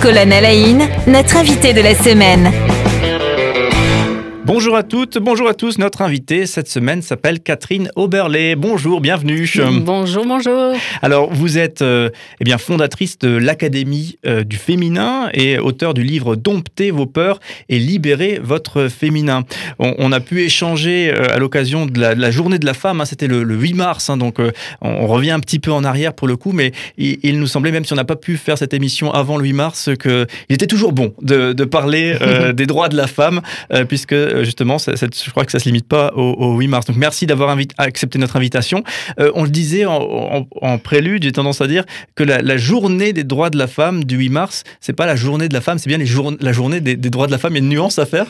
Colonel Aïn, notre invité de la semaine. Bonjour à toutes, bonjour à tous. Notre invitée cette semaine s'appelle Catherine Oberlé. Bonjour, bienvenue. Bonjour, bonjour. Alors, vous êtes euh, eh bien fondatrice de l'Académie euh, du féminin et auteur du livre Domptez vos peurs et libérez votre féminin. On, a pu échanger euh, à l'occasion de, la, journée de la femme. Hein, c'était le, 8 mars, hein, donc on revient un petit peu en arrière pour le coup, mais il, nous semblait même si on n'a pas pu faire cette émission avant le 8 mars qu'il était toujours bon de, parler des droits de la femme, puisque euh, justement, je crois que ça ne se limite pas au, 8 mars. Donc merci d'avoir accepté notre invitation. Euh, on le disait en, prélude, j'ai tendance à dire que la, journée des droits de la femme du 8 mars, c'est pas la journée de la femme, c'est bien la journée des, des droits de la femme. Il y a une nuance à faire?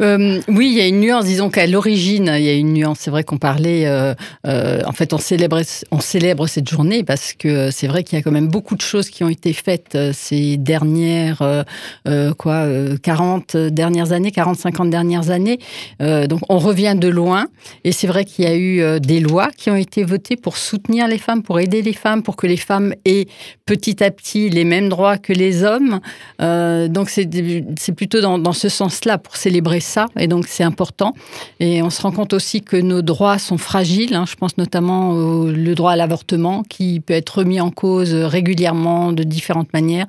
Euh, oui, il y a une nuance. Disons qu'à l'origine, il y a une nuance. C'est vrai qu'on parlait. Euh, euh, en fait, on célèbre, cette journée parce que c'est vrai qu'il y a quand même beaucoup de choses qui ont été faites ces dernières quoi 40 dernières années, 40, 50 dernières années. donc, on revient de loin. Et c'est vrai qu'il y a eu des lois qui ont été votées pour soutenir les femmes, pour aider les femmes, pour que les femmes aient petit à petit les mêmes droits que les hommes. donc, c'est plutôt dans, dans ce sens-là pour célébrer et donc c'est important. Et on se rend compte aussi que nos droits sont fragiles. Hein. Je pense notamment au droit à l'avortement qui peut être remis en cause régulièrement de différentes manières.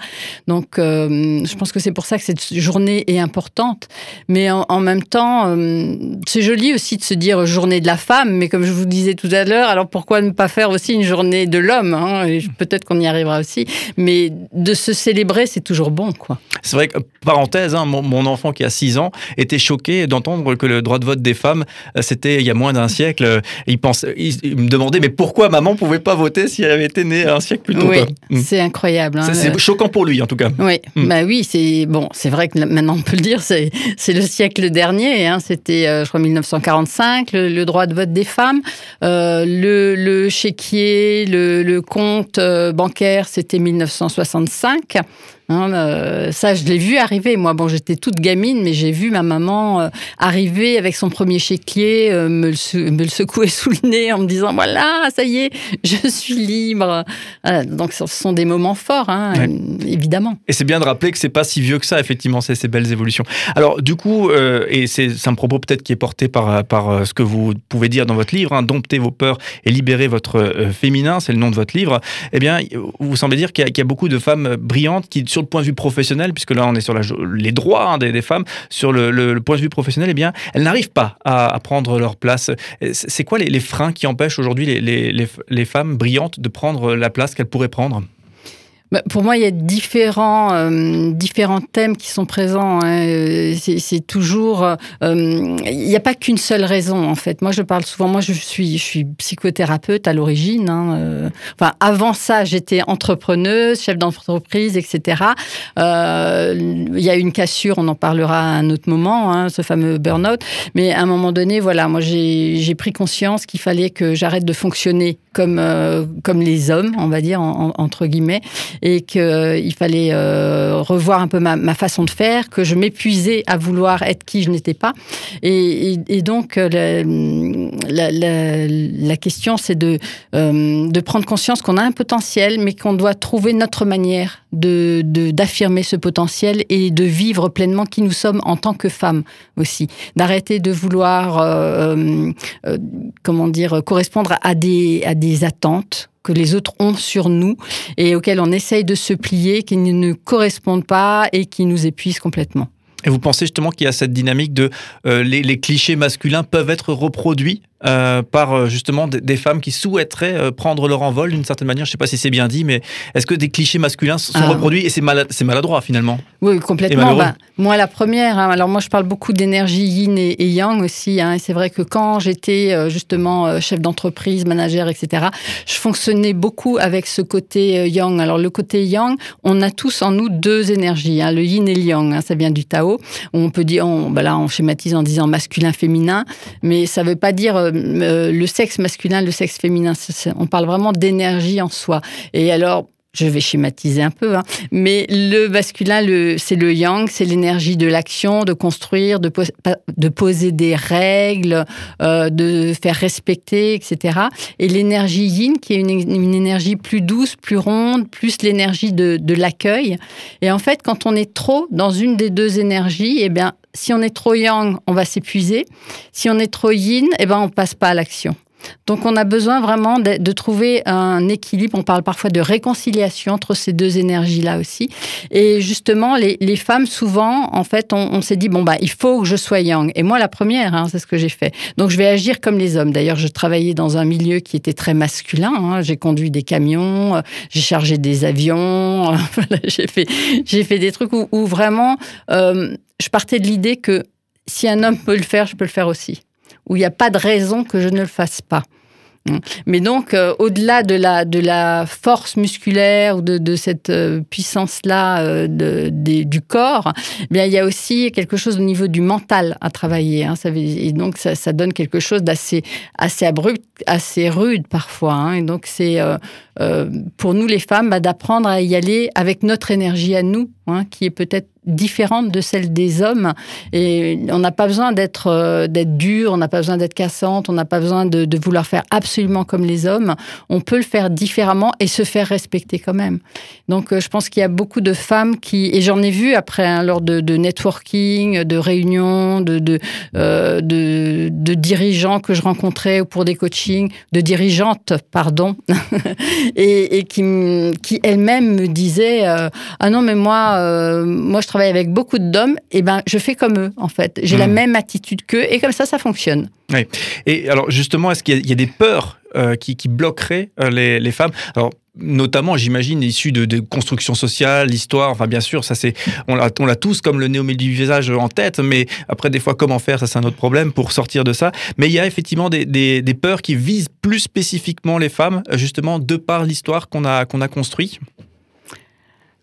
Donc, euh, je pense que c'est pour ça que cette journée est importante. Mais en, même temps, euh, c'est joli aussi de se dire journée de la femme. Mais comme je vous disais tout à l'heure, alors pourquoi ne pas faire aussi une journée de l'homme hein? Peut-être qu'on y arrivera aussi. Mais de se célébrer, c'est toujours bon, quoi. C'est vrai que, parenthèse, hein, mon, mon, enfant qui a 6 ans était choqué d'entendre que le droit de vote des femmes, euh, c'était il y a moins d'un siècle. Il, pense, il, me demandait, mais pourquoi maman pouvait pas voter si elle avait été née un siècle plus tôt Oui, mm. c'est incroyable. Hein, c'est choquant pour lui, en tout cas. Oui, mm. bah oui, c'est bon, vrai que maintenant on peut le dire, c'est le siècle dernier. Hein, c'était, euh, je crois, 1945, le, droit de vote des femmes, euh, le, le, chéquier, le, le compte bancaire, c'était 1965. Hein, euh, ça, je l'ai vu arriver. Moi, bon, j'étais toute gamine, mais j'ai vu ma maman euh, arriver avec son premier chéquier, euh, me, le me, le secouer sous le nez en me disant voilà, ça y est, je suis libre. donc, ce sont des moments forts, hein, évidemment. Et c'est bien de rappeler que c'est pas si vieux que ça, effectivement, ces, ces belles évolutions. Alors, du coup, et c'est un propos peut-être qui est porté par, par ce que vous pouvez dire dans votre livre, hein, dompter vos peurs et libérer votre féminin, c'est le nom de votre livre. Eh bien, vous semblez dire qu'il y, a beaucoup de femmes brillantes qui, sur le point de vue professionnel, puisque là on est sur les droits hein, des, femmes, sur le, point de vue professionnel, eh bien, elles n'arrivent pas à, prendre leur place. C'est quoi les, freins qui empêchent aujourd'hui les femmes brillantes de prendre la place qu'elles pourraient prendre? Bah, pour moi, il y a différents, euh, différents thèmes qui sont présents. Hein. Euh, c'est toujours. Euh, il n'y a pas qu'une seule raison, en fait. Moi, je parle souvent. Moi, je suis, je suis psychothérapeute à l'origine. Hein, enfin, avant ça, j'étais entrepreneuse, chef d'entreprise, etc. il y a une cassure, on en parlera à un autre moment, hein, ce fameux burn-out. Mais à un moment donné, voilà, moi, j'ai pris conscience qu'il fallait que j'arrête de fonctionner comme, comme les hommes, on va dire, entre guillemets et qu'il euh, fallait euh, revoir un peu ma, façon de faire, que je m'épuisais à vouloir être qui je n'étais pas. Et, donc, euh, la, la, question, c'est de, de prendre conscience qu'on a un potentiel, mais qu'on doit trouver notre manière de d'affirmer ce potentiel et de vivre pleinement qui nous sommes en tant que femmes aussi. D'arrêter de vouloir, comment dire, correspondre à des, à des attentes que les autres ont sur nous et auxquels on essaye de se plier, qui ne nous correspondent pas et qui nous épuisent complètement. Et vous pensez justement qu'il y a cette dynamique de euh, les, clichés masculins peuvent être reproduits euh, par euh, justement des, femmes qui souhaiteraient euh, prendre leur envol d'une certaine manière. Je ne sais pas si c'est bien dit, mais est-ce que des clichés masculins sont ah. reproduits et c'est maladroit finalement Oui, complètement. Bah, moi, la première. Hein, alors moi, je parle beaucoup d'énergie yin et, yang aussi. Hein, et c'est vrai que quand j'étais justement chef d'entreprise, manager, etc., je fonctionnais beaucoup avec ce côté yang. Alors le côté yang, on a tous en nous deux énergies, hein, le yin et le yang. ça vient du Tao. On peut dire, on, bah là, on schématise en disant masculin, féminin, mais ça ne veut pas dire euh, le sexe masculin, le sexe féminin. On parle vraiment d'énergie en soi. Et alors, je vais schématiser un peu, hein, mais le masculin, c'est le yang, c'est l'énergie de l'action, de construire, de, poser des règles, euh, de faire respecter, etc. Et l'énergie yin, qui est une, énergie plus douce, plus ronde, plus l'énergie de l'accueil. Et en fait, quand on est trop dans une des deux énergies, eh bien, si on est trop yang, on va s'épuiser. Si on est trop yin, eh ben, on passe pas à l'action. Donc on a besoin vraiment de, trouver un équilibre. On parle parfois de réconciliation entre ces deux énergies-là aussi. Et justement, les, femmes, souvent, en fait, on, s'est dit, bon, bah, il faut que je sois yang. Et moi, la première, hein, c'est ce que j'ai fait. Donc je vais agir comme les hommes. D'ailleurs, je travaillais dans un milieu qui était très masculin. Hein. J'ai conduit des camions, euh, j'ai chargé des avions, j'ai fait, des trucs où, vraiment, euh, je partais de l'idée que si un homme peut le faire, je peux le faire aussi où il n'y a pas de raison que je ne le fasse pas. Mais donc, euh, au-delà de la, de la force musculaire ou de, de cette euh, puissance-là euh, du corps, eh bien, il y a aussi quelque chose au niveau du mental à travailler. Hein. Et donc, ça, ça, donne quelque chose d'assez assez abrupt, assez rude parfois. Hein. Et donc, c'est pour nous les femmes bah, d'apprendre à y aller avec notre énergie à nous, hein, qui est peut-être différente de celle des hommes. Et on n'a pas besoin d'être euh, d'être dur, on n'a pas besoin d'être cassante, on n'a pas besoin de, vouloir faire absolument comme les hommes. On peut le faire différemment et se faire respecter quand même. Donc euh, je pense qu'il y a beaucoup de femmes qui, et j'en ai vu après, hein, lors de, networking, de réunions, de, de, euh, de, dirigeants que je rencontrais pour des coachings, de dirigeantes, pardon, et, qui, qui elles-mêmes me disaient, ah non mais moi, moi je travaille avec beaucoup d'hommes, et eh ben je fais comme eux en fait. J'ai la hmm. même attitude qu'eux et comme ça, ça fonctionne. Oui. Et alors justement, est-ce qu'il y, a des peurs euh, qui, bloqueraient euh, les, les, femmes? Alors notamment, j'imagine, issues de, de, construction sociale, l'histoire. Enfin, bien sûr, ça c'est, on l'a, tous comme le du visage en tête, mais après, des fois, comment faire, ça c'est un autre problème pour sortir de ça. Mais il y a effectivement des, des, des peurs qui visent plus spécifiquement les femmes, justement, de par l'histoire qu'on a, qu'on a construit.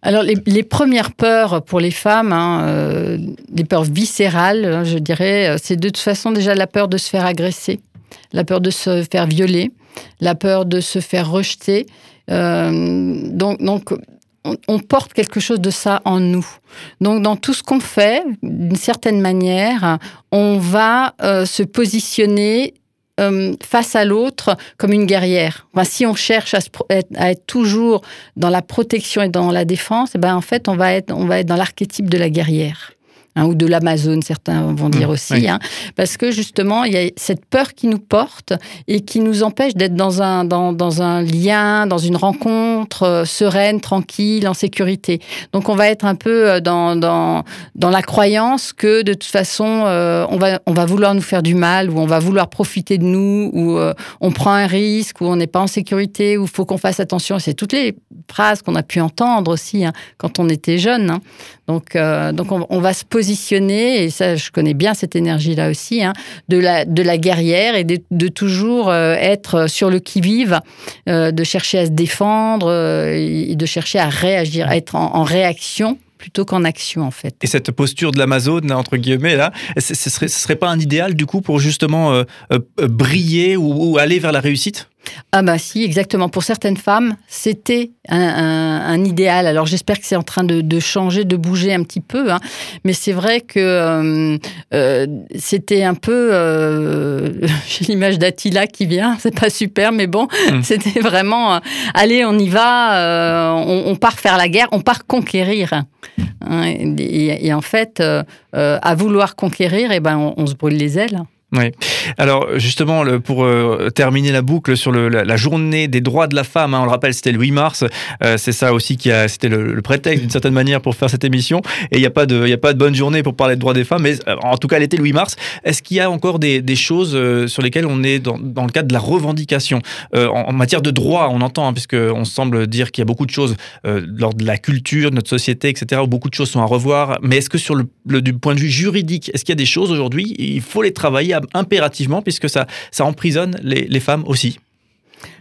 Alors, les, premières peurs pour les femmes, hein, euh, les peurs viscérales, hein, je dirais, euh, c'est de toute façon déjà la peur de se faire agresser, la peur de se faire violer, la peur de se faire rejeter. Euh, donc, donc on, porte quelque chose de ça en nous. Donc, dans tout ce qu'on fait, d'une certaine manière, on va se positionner euh, face à l'autre comme une guerrière. si on cherche à, être, toujours dans la protection et dans la défense, et eh ben en fait on va être on va être dans l'archétype de la guerrière. Hein, ou de l'Amazon, certains vont dire mmh, aussi, hein, parce que justement, il y a cette peur qui nous porte et qui nous empêche d'être dans un, dans, dans, un lien, dans une rencontre euh, sereine, tranquille, en sécurité. Donc, on va être un peu euh, dans, dans, dans la croyance que de toute façon, euh, on, va, on va vouloir nous faire du mal, ou on va vouloir profiter de nous, ou on prend un risque, ou on n'est pas en sécurité, ou il faut qu'on fasse attention. C'est toutes les phrases qu'on a pu entendre aussi hein, quand on était jeune. Donc, donc on, on va se poser positionner, et ça je connais bien cette énergie-là aussi, hein, de, la, de la guerrière et de, toujours euh, être sur le qui-vive, euh, de chercher à se défendre euh, et de chercher à réagir, être en, réaction plutôt qu'en action en fait. Et cette posture de l'Amazone entre guillemets là, ce ce serait pas un idéal du coup pour justement briller ou, aller vers la réussite? Ah bah si, exactement. Pour certaines femmes, c'était un, idéal. Alors j'espère que c'est en train de, changer, de bouger un petit peu. Hein. Mais c'est vrai que euh, euh, c'était un peu... Euh, j'ai l'image d'Attila qui vient, c'est pas super, mais bon, hum. c'était vraiment... allez, on y va, on, part faire la guerre, on part conquérir. Hein. Et, en fait, à vouloir conquérir, eh ben, on se brûle les ailes. Alors justement, pour euh, terminer la boucle sur la, journée des droits de la femme, hein, on le rappelle, c'était le 8 mars. Euh, c'est ça aussi qui a, c'était le, prétexte d'une certaine manière pour faire cette émission. Et il n'y a pas de, il a pas de bonne journée pour parler de droits des femmes. Mais euh, en tout cas, elle était le 8 mars. Est-ce qu'il y a encore des, choses sur lesquelles on est dans, le cadre de la revendication? En, matière de droits On entend, hein, puisque on semble dire qu'il y a beaucoup de choses lors de la culture de notre société, etc. Où beaucoup de choses sont à revoir. Mais est-ce que sur le, du point de vue juridique, est-ce qu'il y a des choses aujourd'hui? Il faut les travailler impérativement puisque ça, emprisonne les femmes aussi.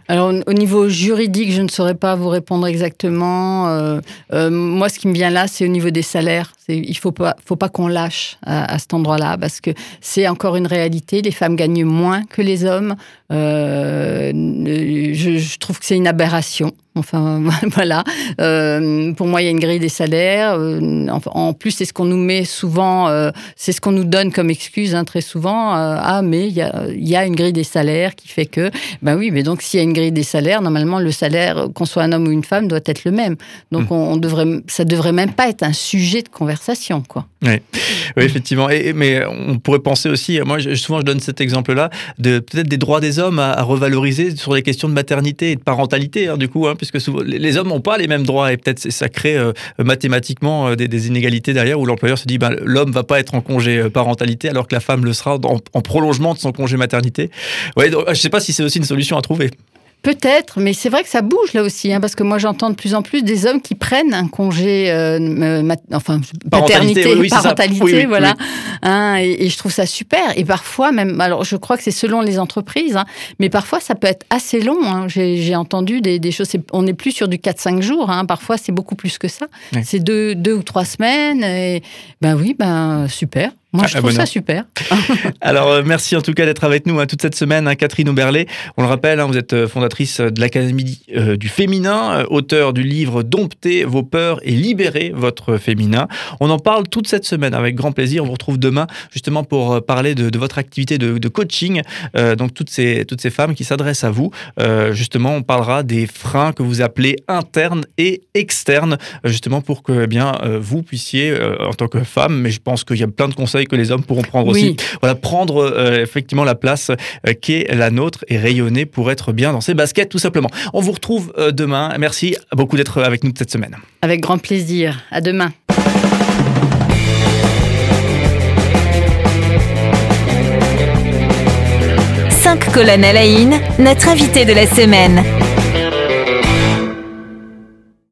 Alors au niveau juridique, je ne saurais pas vous répondre exactement. Euh, euh, moi, ce qui me vient là, c'est au niveau des salaires. Il pas, faut pas qu'on lâche à, cet endroit-là parce que c'est encore une réalité. Les femmes gagnent moins que les hommes. Euh, je, trouve que c'est une aberration. Enfin, voilà. Pour moi, il y a une grille des salaires. En plus, c'est ce qu'on nous met souvent, c'est ce qu'on nous donne comme excuse hein, très souvent. ah, mais il y a, y a, une grille des salaires qui fait que, ben oui, mais donc s'il y a une grille des salaires, normalement, le salaire, qu'on soit un homme ou une femme, doit être le même. Donc, mmh. on, devrait, ça devrait même pas être un sujet de conversation, quoi. Oui, oui effectivement. Et, mais on pourrait penser aussi, moi, souvent, je donne cet exemple-là, de peut-être des droits des hommes à, revaloriser sur les questions de maternité et de parentalité, hein, du coup, hein, puisque souvent, les hommes n'ont pas les mêmes droits et peut-être ça crée euh, mathématiquement euh, des, inégalités derrière où l'employeur se dit ben, l'homme va pas être en congé euh, parentalité alors que la femme le sera en, prolongement de son congé maternité. Ouais, je ne sais pas si c'est aussi une solution à trouver. Peut-être, mais c'est vrai que ça bouge là aussi, hein, parce que moi j'entends de plus en plus des hommes qui prennent un congé, euh, enfin paternité, parentalité, voilà. Hein, et, je trouve ça super. Et parfois même, alors je crois que c'est selon les entreprises, hein, mais parfois ça peut être assez long. Hein. J'ai entendu des, des choses. on n'est plus sur du 4-5 jours. parfois c'est beaucoup plus que ça. C'est deux, deux ou trois semaines. Et ben oui, ben super. Moi, je trouve ça super. Alors, euh, merci en tout cas d'être avec nous hein, toute cette semaine, hein, Catherine Oberlé. On le rappelle, hein, vous êtes euh, fondatrice de l'Académie euh, du féminin, auteur du livre Dompter vos peurs et libérer votre féminin. On en parle toute cette semaine avec grand plaisir. On vous retrouve demain justement pour parler de, votre activité de, coaching. donc, toutes ces, toutes ces femmes qui s'adressent à vous. justement, on parlera des freins que vous appelez internes et externes, justement pour que eh bien, vous puissiez, en tant que femme, mais je pense qu'il y a plein de conseils que les hommes pourront prendre aussi. Voilà, prendre euh, effectivement la place euh, qui est la nôtre et rayonner pour être bien dans ses baskets, tout simplement. On vous retrouve euh, demain. Merci beaucoup d'être avec nous cette semaine. Avec grand plaisir. À demain. Cinq colonnes à la notre invité de la semaine.